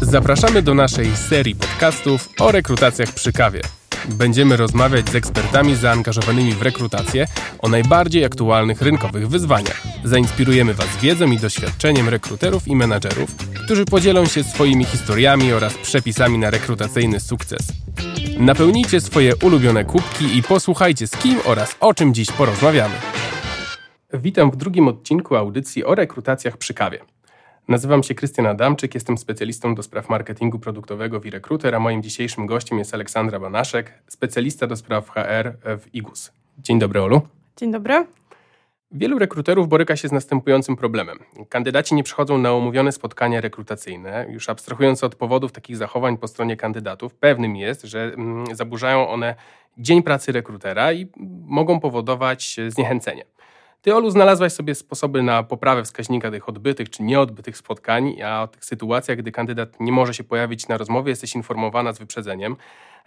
Zapraszamy do naszej serii podcastów o rekrutacjach przy kawie. Będziemy rozmawiać z ekspertami zaangażowanymi w rekrutację o najbardziej aktualnych rynkowych wyzwaniach. Zainspirujemy Was wiedzą i doświadczeniem rekruterów i menadżerów, którzy podzielą się swoimi historiami oraz przepisami na rekrutacyjny sukces. Napełnijcie swoje ulubione kubki i posłuchajcie z kim oraz o czym dziś porozmawiamy. Witam w drugim odcinku audycji o rekrutacjach przy kawie. Nazywam się Krystian Adamczyk, jestem specjalistą do spraw marketingu produktowego w Recruiter, a moim dzisiejszym gościem jest Aleksandra Banaszek, specjalista do spraw HR w IGUS. Dzień dobry, Olu. Dzień dobry. Wielu rekruterów boryka się z następującym problemem. Kandydaci nie przychodzą na umówione spotkania rekrutacyjne. Już abstrahując od powodów takich zachowań po stronie kandydatów, pewnym jest, że mm, zaburzają one dzień pracy rekrutera i mogą powodować zniechęcenie. Ty, Olu, znalazłaś sobie sposoby na poprawę wskaźnika tych odbytych czy nieodbytych spotkań, a o tych sytuacjach, gdy kandydat nie może się pojawić na rozmowie, jesteś informowana z wyprzedzeniem.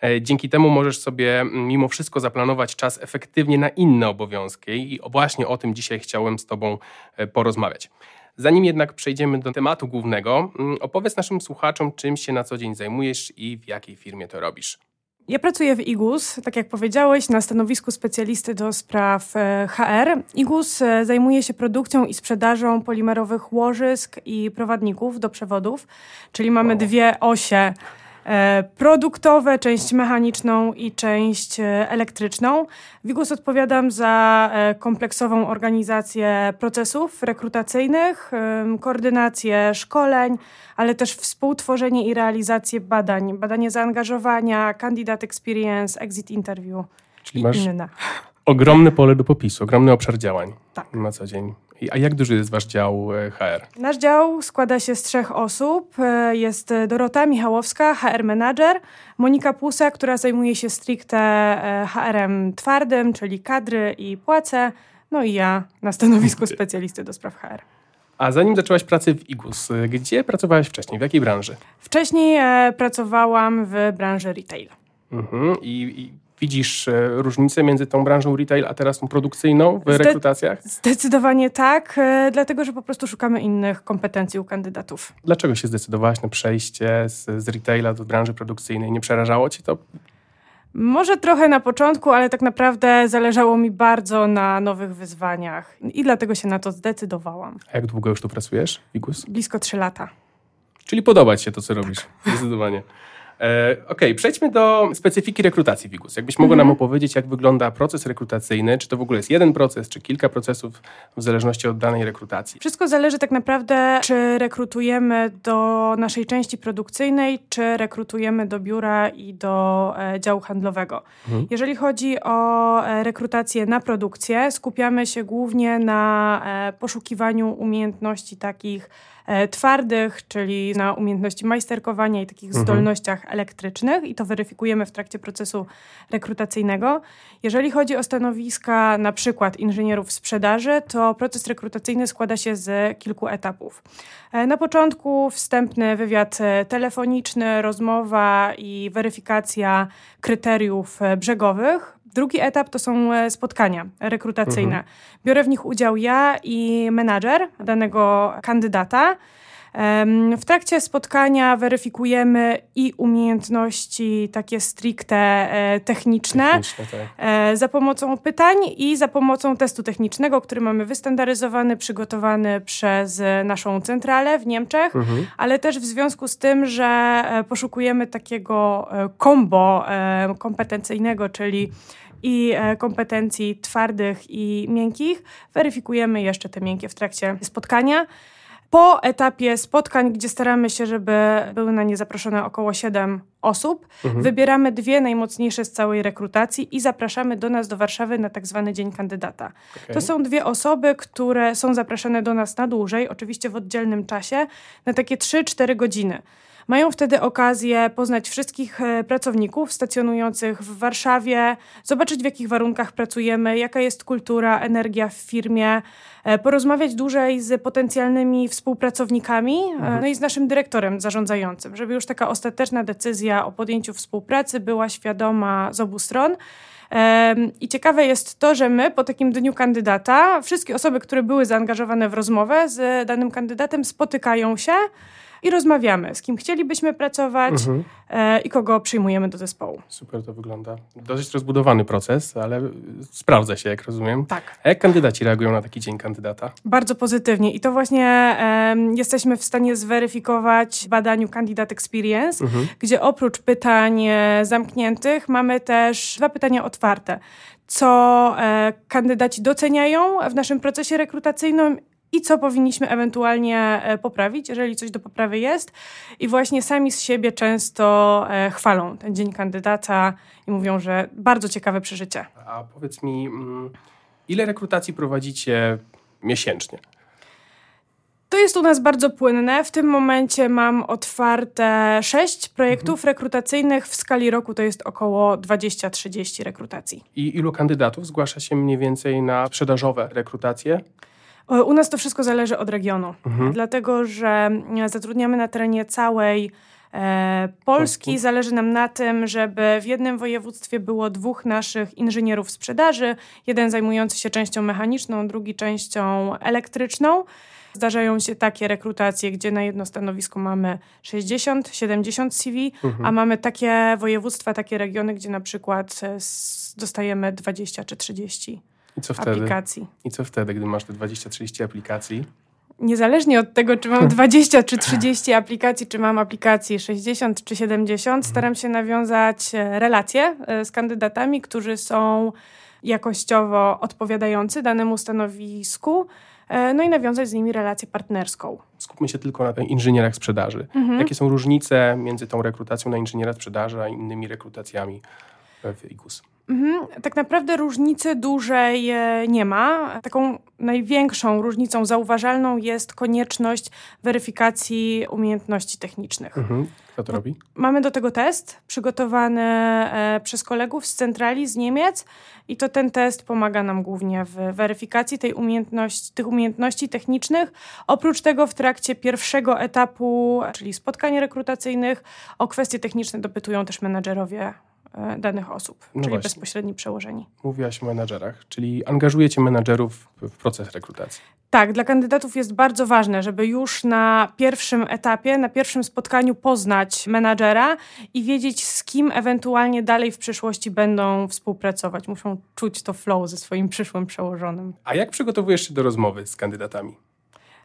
E, dzięki temu możesz sobie mimo wszystko zaplanować czas efektywnie na inne obowiązki i właśnie o tym dzisiaj chciałem z Tobą e, porozmawiać. Zanim jednak przejdziemy do tematu głównego, opowiedz naszym słuchaczom, czym się na co dzień zajmujesz i w jakiej firmie to robisz. Ja pracuję w IGUS, tak jak powiedziałeś, na stanowisku specjalisty do spraw e, HR. IGUS e, zajmuje się produkcją i sprzedażą polimerowych łożysk i prowadników do przewodów, czyli mamy dwie osie produktowe, część mechaniczną i część e, elektryczną. Wigus odpowiadam za e, kompleksową organizację procesów rekrutacyjnych, koordynację szkoleń, ale też współtworzenie i realizację badań, badanie zaangażowania, candidate experience, exit interview Czyli masz inne. Ogromne pole do popisu, ogromny obszar działań tak. na co dzień. A jak duży jest wasz dział e, HR? Nasz dział składa się z trzech osób. E, jest Dorota Michałowska, HR Manager, Monika Pusa, która zajmuje się stricte e, HR-em twardym, czyli kadry i płace, no i ja na stanowisku specjalisty do spraw HR. A zanim zaczęłaś pracę w IGUS, gdzie pracowałaś wcześniej? W jakiej branży? Wcześniej pracowałam w branży retail. Mhm. I, I, Widzisz e, różnicę między tą branżą retail, a teraz tą produkcyjną w Zde rekrutacjach? Zdecydowanie tak, e, dlatego że po prostu szukamy innych kompetencji u kandydatów. Dlaczego się zdecydowałaś na przejście z, z retaila do branży produkcyjnej? Nie przerażało ci to? Może trochę na początku, ale tak naprawdę zależało mi bardzo na nowych wyzwaniach i dlatego się na to zdecydowałam. A jak długo już tu pracujesz, Wigus? Blisko trzy lata. Czyli podoba ci się to, co robisz, zdecydowanie. E, okej, okay, przejdźmy do specyfiki rekrutacji Wigus. Jakbyś mogła mhm. nam opowiedzieć, jak wygląda proces rekrutacyjny? Czy to w ogóle jest jeden proces, czy kilka procesów w zależności od danej rekrutacji? Wszystko zależy tak naprawdę, czy rekrutujemy do naszej części produkcyjnej, czy rekrutujemy do biura i do e, działu handlowego. Mhm. Jeżeli chodzi o e, rekrutację na produkcję, skupiamy się głównie na e, poszukiwaniu umiejętności takich twardych, czyli na umiejętności majsterkowania i takich mhm. zdolnościach elektrycznych i to weryfikujemy w trakcie procesu rekrutacyjnego. Jeżeli chodzi o stanowiska na przykład inżynierów sprzedaży, to proces rekrutacyjny składa się z kilku etapów. E, na początku wstępny wywiad e, telefoniczny, rozmowa i weryfikacja kryteriów brzegowych. Drugi etap to są e, spotkania rekrutacyjne. Mhm. Biorę w nich udział ja i menadżer danego kandydata. W trakcie spotkania weryfikujemy i umiejętności takie stricte e, techniczne, techniczne tak. E, za pomocą pytań i za pomocą testu technicznego, który mamy wystandaryzowany, przygotowany przez naszą centralę w Niemczech, mhm. ale też w związku z tym, że poszukujemy takiego kombo kompetencyjnego, czyli i e, kompetencji twardych i miękkich. Weryfikujemy jeszcze te miękkie w trakcie spotkania. Po etapie spotkań, gdzie staramy się, żeby były na nie zaproszone około 7 osób, mhm. wybieramy dwie najmocniejsze z całej rekrutacji i zapraszamy do nas do Warszawy na tak zwany Dzień Kandydata. Okay. To są dwie osoby, które są zapraszane do nas na dłużej, oczywiście w oddzielnym czasie, na takie 3-4 godziny. Mają wtedy okazję poznać wszystkich e, pracowników stacjonujących w Warszawie, zobaczyć w jakich warunkach pracujemy, jaka jest kultura, energia w firmie, e, porozmawiać dłużej z potencjalnymi współpracownikami, mhm. no i z naszym dyrektorem zarządzającym, żeby już taka ostateczna decyzja o podjęciu współpracy była świadoma z obu stron. I ciekawe jest to, że my po takim dniu kandydata, wszystkie osoby, które były zaangażowane w rozmowę z danym kandydatem, spotykają się i rozmawiamy, z kim chcielibyśmy pracować mhm. e, i kogo przyjmujemy do zespołu. Super to wygląda. Dosyć rozbudowany proces, ale sprawdza się, jak rozumiem. Tak. A jak kandydaci reagują na taki dzień kandydata? Bardzo pozytywnie i to właśnie jesteśmy w stanie zweryfikować w badaniu Candidate Experience, mhm. gdzie oprócz pytań e, zamkniętych mamy też dwa pytania otwarte co e, kandydaci doceniają w naszym procesie rekrutacyjnym i co powinniśmy ewentualnie e, poprawić, jeżeli coś do poprawy jest. I właśnie sami z siebie często e, chwalą ten dzień kandydata i mówią, że bardzo ciekawe przeżycie. A powiedz mi, mm, ile rekrutacji prowadzicie miesięcznie? To jest u nas bardzo płynne. W tym momencie mam otwarte sześć projektów mhm. rekrutacyjnych. W skali roku to jest około 20-30 rekrutacji. I ilu kandydatów zgłasza się mniej więcej na sprzedażowe rekrutacje? U nas to wszystko zależy od regionu, mhm. dlatego że zatrudniamy na terenie całej e, Polski. Zależy nam na tym, żeby w jednym województwie było dwóch naszych inżynierów sprzedaży, jeden zajmujący się częścią mechaniczną, drugi częścią elektryczną. Zdarzają się takie rekrutacje, gdzie na jedno stanowisko mamy 60, 70 CV, mhm. a mamy takie województwa, takie regiony, gdzie na przykład e, dostajemy 20 czy 30 i co wtedy? aplikacji. I co wtedy, gdy masz te 20-30 aplikacji? Niezależnie od tego, czy mam 20 czy 30 aplikacji, czy mam aplikacji 60 czy 70, mhm. staram się nawiązać e, relacje e, z kandydatami, którzy są jakościowo odpowiadający danemu stanowisku, e, no i nawiązać z nimi relację partnerską. Skupmy się tylko na inżynierach sprzedaży. Mhm. Jakie są różnice między tą rekrutacją na inżyniera sprzedaży, a innymi rekrutacjami w IGUS? Mhm. Tak naprawdę różnicy dużej e, nie ma. Taką największą różnicą zauważalną jest konieczność weryfikacji umiejętności technicznych. Mhm. Kto to robi? Mamy do tego test przygotowany e, przez kolegów z centrali z Niemiec i to ten test pomaga nam głównie w weryfikacji tej umiejętności, tych umiejętności technicznych. Oprócz tego w trakcie pierwszego etapu, czyli spotkań rekrutacyjnych, o kwestie techniczne dopytują też menedżerowie danych osób, no czyli właśnie. bezpośredni przełożeni. Mówiłaś o menadżerach, czyli angażujecie menadżerów w proces rekrutacji. Tak, dla kandydatów jest bardzo ważne, żeby już na pierwszym etapie, na pierwszym spotkaniu poznać menadżera i wiedzieć, z kim ewentualnie dalej w przyszłości będą współpracować. Muszą czuć to flow ze swoim przyszłym przełożonym. A jak przygotowujesz się do rozmowy z kandydatami?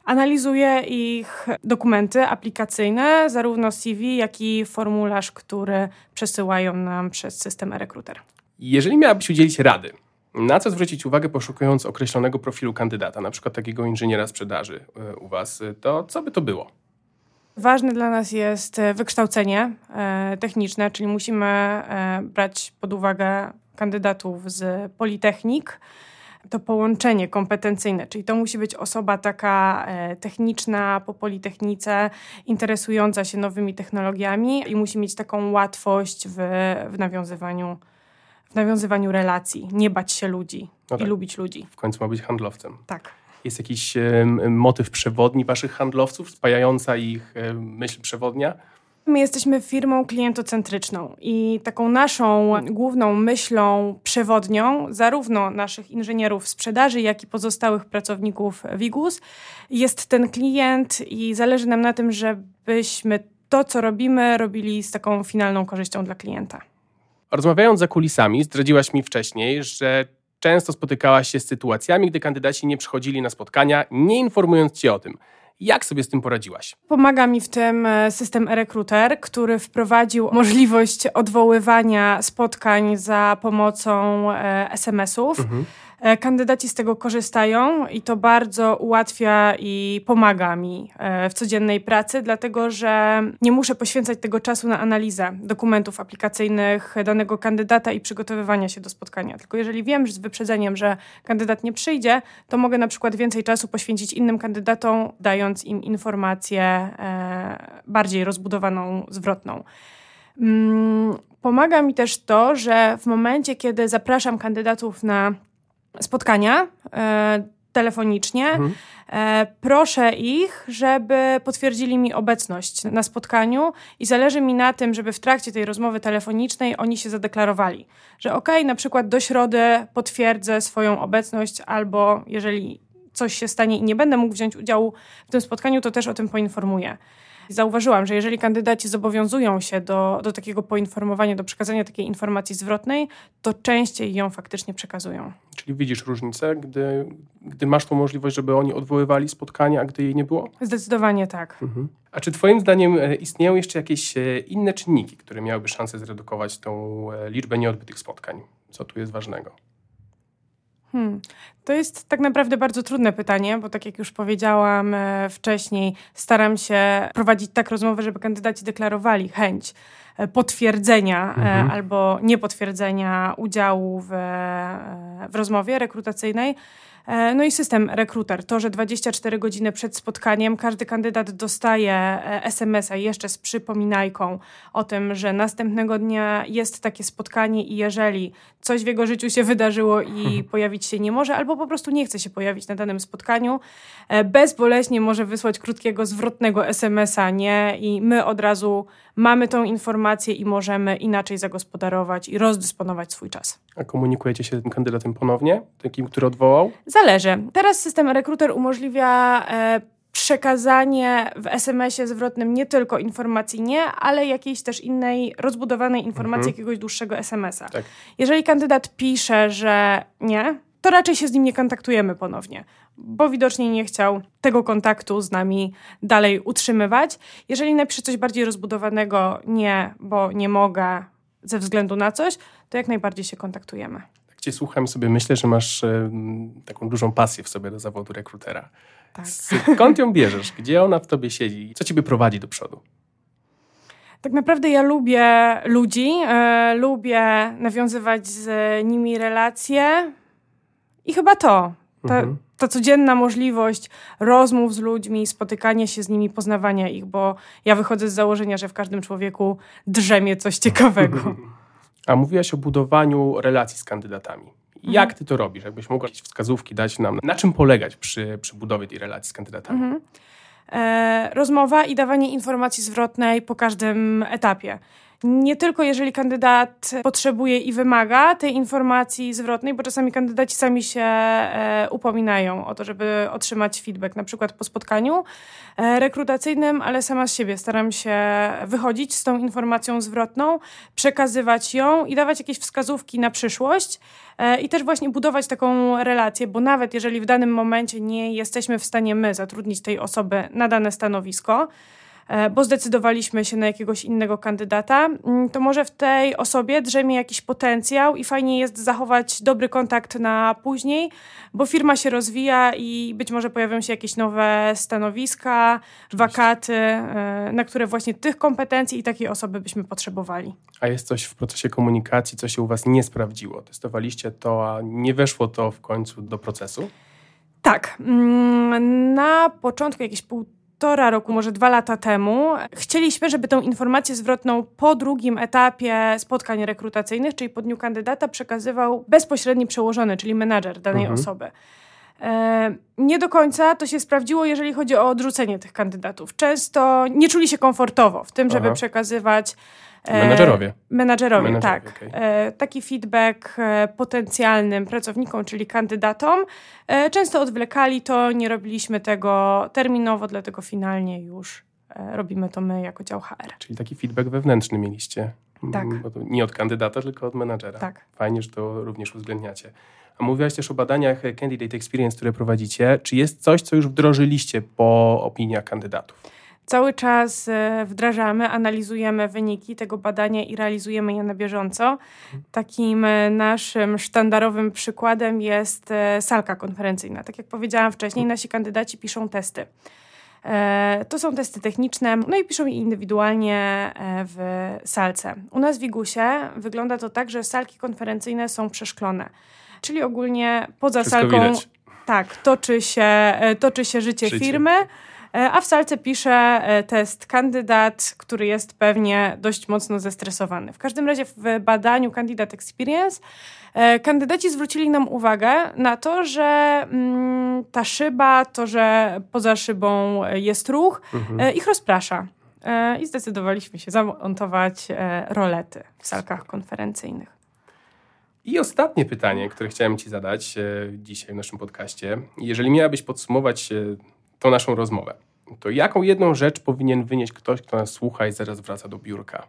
Analizuję ich dokumenty aplikacyjne, zarówno CV, jak i formularz, który przesyłają nam przez system e-rekruter. Jeżeli miałabyś udzielić rady, na co zwrócić uwagę poszukując określonego profilu kandydata, na przykład takiego inżyniera sprzedaży e, u Was, to co by to było? Ważne dla nas jest e, wykształcenie e, techniczne, czyli musimy brać pod uwagę kandydatów z Politechnik, to połączenie kompetencyjne, czyli to musi być osoba taka e, techniczna po politechnice, interesująca się nowymi technologiami i musi mieć taką łatwość w, w nawiązywaniu w nawiązywaniu relacji, nie bać się ludzi no tak. i lubić ludzi. W końcu ma być handlowcem. Tak. Jest jakiś motyw przewodni waszych handlowców, spajająca ich myśl przewodnia? My jesteśmy firmą klientocentryczną i taką naszą główną myślą przewodnią, zarówno naszych inżynierów sprzedaży, jak i pozostałych pracowników Wigus, jest ten klient i zależy nam na tym, żebyśmy to, co robimy, robili z taką finalną korzyścią dla klienta. Rozmawiając za kulisami, zdradziłaś mi wcześniej, że często spotykałaś się z sytuacjami, gdy kandydaci nie przychodzili na spotkania, nie informując cię o tym. Jak sobie z tym poradziłaś? Pomaga mi w tym e, system e-recruiter, który wprowadził możliwość odwoływania spotkań za pomocą e, SMS-ów. Mhm. E, kandydaci z tego korzystają i to bardzo ułatwia i pomaga mi e, w codziennej pracy, dlatego że nie muszę poświęcać tego czasu na analizę dokumentów aplikacyjnych danego kandydata i przygotowywania się do spotkania. Tylko jeżeli wiem z wyprzedzeniem, że kandydat nie przyjdzie, to mogę na przykład więcej czasu poświęcić innym kandydatom, dając im informację e, bardziej rozbudowaną, zwrotną. Mm, pomaga mi też to, że w momencie, kiedy zapraszam kandydatów na spotkania e, telefonicznie. Mhm. E, proszę ich, żeby potwierdzili mi obecność na spotkaniu i zależy mi na tym, żeby w trakcie tej rozmowy telefonicznej oni się zadeklarowali, że ok, na przykład do środy potwierdzę swoją obecność, albo jeżeli coś się stanie i nie będę mógł wziąć udziału w tym spotkaniu, to też o tym poinformuję. Zauważyłam, że jeżeli kandydaci zobowiązują się do, do takiego poinformowania, do przekazania takiej informacji zwrotnej, to częściej ją faktycznie przekazują. Czyli widzisz różnicę, gdy, gdy masz tą możliwość, żeby oni odwoływali spotkania, a gdy jej nie było? Zdecydowanie tak. Mhm. A czy Twoim zdaniem e, istnieją jeszcze jakieś e, inne czynniki, które miałyby szansę zredukować tą e, liczbę nieodbytych spotkań? Co tu jest ważnego? Hmm. To jest tak naprawdę bardzo trudne pytanie, bo tak jak już powiedziałam e, wcześniej, staram się prowadzić tak rozmowę, żeby kandydaci deklarowali chęć e, potwierdzenia e, mhm. albo niepotwierdzenia udziału w, w rozmowie rekrutacyjnej. E, no i system rekruter. To, że 24 godziny przed spotkaniem każdy kandydat dostaje e, SMS-a jeszcze z przypominajką o tym, że następnego dnia jest takie spotkanie i jeżeli coś w jego życiu się wydarzyło i mhm. pojawić się nie może, albo po prostu nie chce się pojawić na danym spotkaniu, e, bezboleśnie może wysłać krótkiego, zwrotnego SMS-a, nie? I my od razu mamy tą informację i możemy inaczej zagospodarować i rozdysponować swój czas. A komunikujecie się z tym kandydatem ponownie, takim, który odwołał? Zależy. Teraz system rekruter umożliwia e, przekazanie w SMS-ie zwrotnym nie tylko informacji nie, ale jakiejś też innej rozbudowanej informacji, mhm. jakiegoś dłuższego SMS-a. Tak. Jeżeli kandydat pisze, że nie, to raczej się z nim nie kontaktujemy ponownie, bo widocznie nie chciał tego kontaktu z nami dalej utrzymywać. Jeżeli napisze coś bardziej rozbudowanego, nie, bo nie mogę ze względu na coś, to jak najbardziej się kontaktujemy. Tak cię słucham sobie, myślę, że masz y, taką dużą pasję w sobie do zawodu rekrutera. Tak. Skąd ją bierzesz? Gdzie ona w tobie siedzi? Co ciebie prowadzi do przodu? Tak naprawdę ja lubię ludzi, e, lubię nawiązywać z nimi relacje i chyba to. Ta, mhm. ta codzienna możliwość rozmów z ludźmi, spotykania się z nimi, poznawania ich, bo ja wychodzę z założenia, że w każdym człowieku drzemie coś ciekawego. A mówiłaś o budowaniu relacji z kandydatami. Jak mhm. ty to robisz? Jakbyś mogła jakieś wskazówki dać nam, na czym polegać przy, przy budowie tej relacji z kandydatami? Mhm. E, rozmowa i dawanie informacji zwrotnej po każdym etapie nie tylko jeżeli kandydat potrzebuje i wymaga tej informacji zwrotnej, bo czasami kandydaci sami się e, upominają o to, żeby otrzymać feedback, na przykład po spotkaniu e, rekrutacyjnym, ale sama z siebie staram się wychodzić z tą informacją zwrotną, przekazywać ją i dawać jakieś wskazówki na przyszłość e, i też właśnie budować taką relację, bo nawet jeżeli w danym momencie nie jesteśmy w stanie my zatrudnić tej osoby na dane stanowisko, bo zdecydowaliśmy się na jakiegoś innego kandydata, mm, to może w tej osobie drzemie jakiś potencjał i fajnie jest zachować dobry kontakt na później, bo firma się rozwija i być może pojawią się jakieś nowe stanowiska, wakaty, e, na które właśnie tych kompetencji i takiej osoby byśmy potrzebowali. A jest coś w procesie komunikacji, co się u Was nie sprawdziło? Testowaliście to, a nie weszło to w końcu do procesu? Tak. Mm, na początku, jakieś pół półtora roku, może dwa lata temu, chcieliśmy, żeby tą informację zwrotną po drugim etapie spotkań rekrutacyjnych, czyli po dniu kandydata, przekazywał bezpośredni przełożony, czyli menadżer danej mhm. osoby. E, nie do końca to się sprawdziło, jeżeli chodzi o odrzucenie tych kandydatów. Często nie czuli się komfortowo w tym, żeby Aha. przekazywać Menadżerowie. Menadżerowie, Menadżerowie tak. Okay. E, taki feedback e, potencjalnym pracownikom, czyli kandydatom. E, często odwlekali to, nie robiliśmy tego terminowo, dlatego finalnie już robimy to my jako dział HR. Czyli taki feedback wewnętrzny mieliście. Tak. nie od kandydata, tylko od menadżera. Tak. Fajnie, że to również uwzględniacie. A mówiłaś też o badaniach Candidate Experience, które prowadzicie. Czy jest coś, co już wdrożyliście po opiniach kandydatów? Cały czas e, wdrażamy, analizujemy wyniki tego badania i realizujemy je na bieżąco. Takim e, naszym sztandarowym przykładem jest e, salka konferencyjna. Tak jak powiedziałam wcześniej, nasi kandydaci piszą testy. To są testy techniczne, no i piszą je indywidualnie w salce. U nas w Igusie wygląda to tak, że salki konferencyjne są przeszklone, czyli ogólnie poza Wszystko salką widać. tak, toczy się, toczy się życie, życie. firmy. E, a w salce pisze e, test kandydat, który jest pewnie dość mocno zestresowany. W każdym razie w badaniu Candidate Experience e, kandydaci zwrócili nam uwagę na to, że mm, ta szyba, to, że poza szybą jest ruch, mhm. ich rozprasza. I zdecydowaliśmy się zamontować rolety w salkach konferencyjnych. I ostatnie pytanie, które chciałem Ci zadać dzisiaj w naszym podcaście. Jeżeli miałabyś podsumować tą naszą rozmowę, to jaką jedną rzecz powinien wynieść ktoś, kto nas słucha i zaraz wraca do biurka?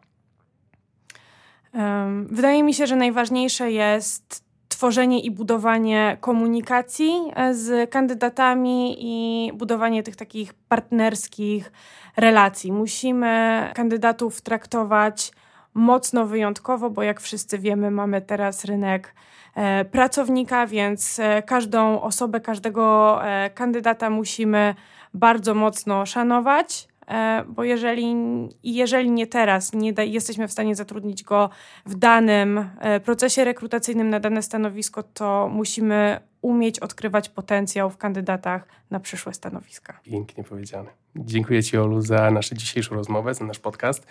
Wydaje mi się, że najważniejsze jest tworzenie i budowanie komunikacji e, z kandydatami i budowanie tych takich partnerskich relacji. Musimy kandydatów traktować mocno wyjątkowo, bo jak wszyscy wiemy, mamy teraz rynek e, pracownika, więc e, każdą osobę, każdego kandydata musimy bardzo mocno szanować, e, bo jeżeli, jeżeli nie teraz, nie da, jesteśmy w stanie zatrudnić go w danym e, procesie rekrutacyjnym na dane stanowisko, to musimy umieć odkrywać potencjał w kandydatach na przyszłe stanowiska. Pięknie powiedziane. Dziękuję Ci, Olu, za naszą dzisiejszą rozmowę, za nasz podcast.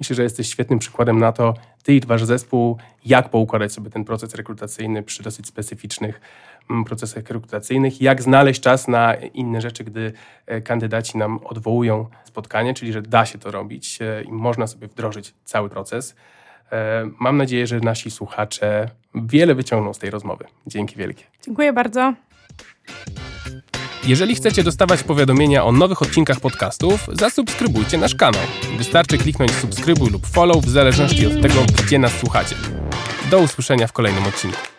Myślę, że jesteś świetnym przykładem na to, Ty i Wasz zespół, jak poukładać sobie ten proces rekrutacyjny przy dosyć specyficznych mm, procesach rekrutacyjnych, jak znaleźć czas na inne rzeczy, gdy e, kandydaci nam odwołują spotkanie, czyli że da się to robić e, i można sobie wdrożyć cały proces. E, mam nadzieję, że nasi słuchacze wiele wyciągną z tej rozmowy. Dzięki wielkie. Dziękuję bardzo. Jeżeli chcecie dostawać powiadomienia o nowych odcinkach podcastów, zasubskrybujcie nasz kanał. Wystarczy kliknąć subskrybuj lub follow w zależności od tego, gdzie nas słuchacie. Do usłyszenia w kolejnym odcinku.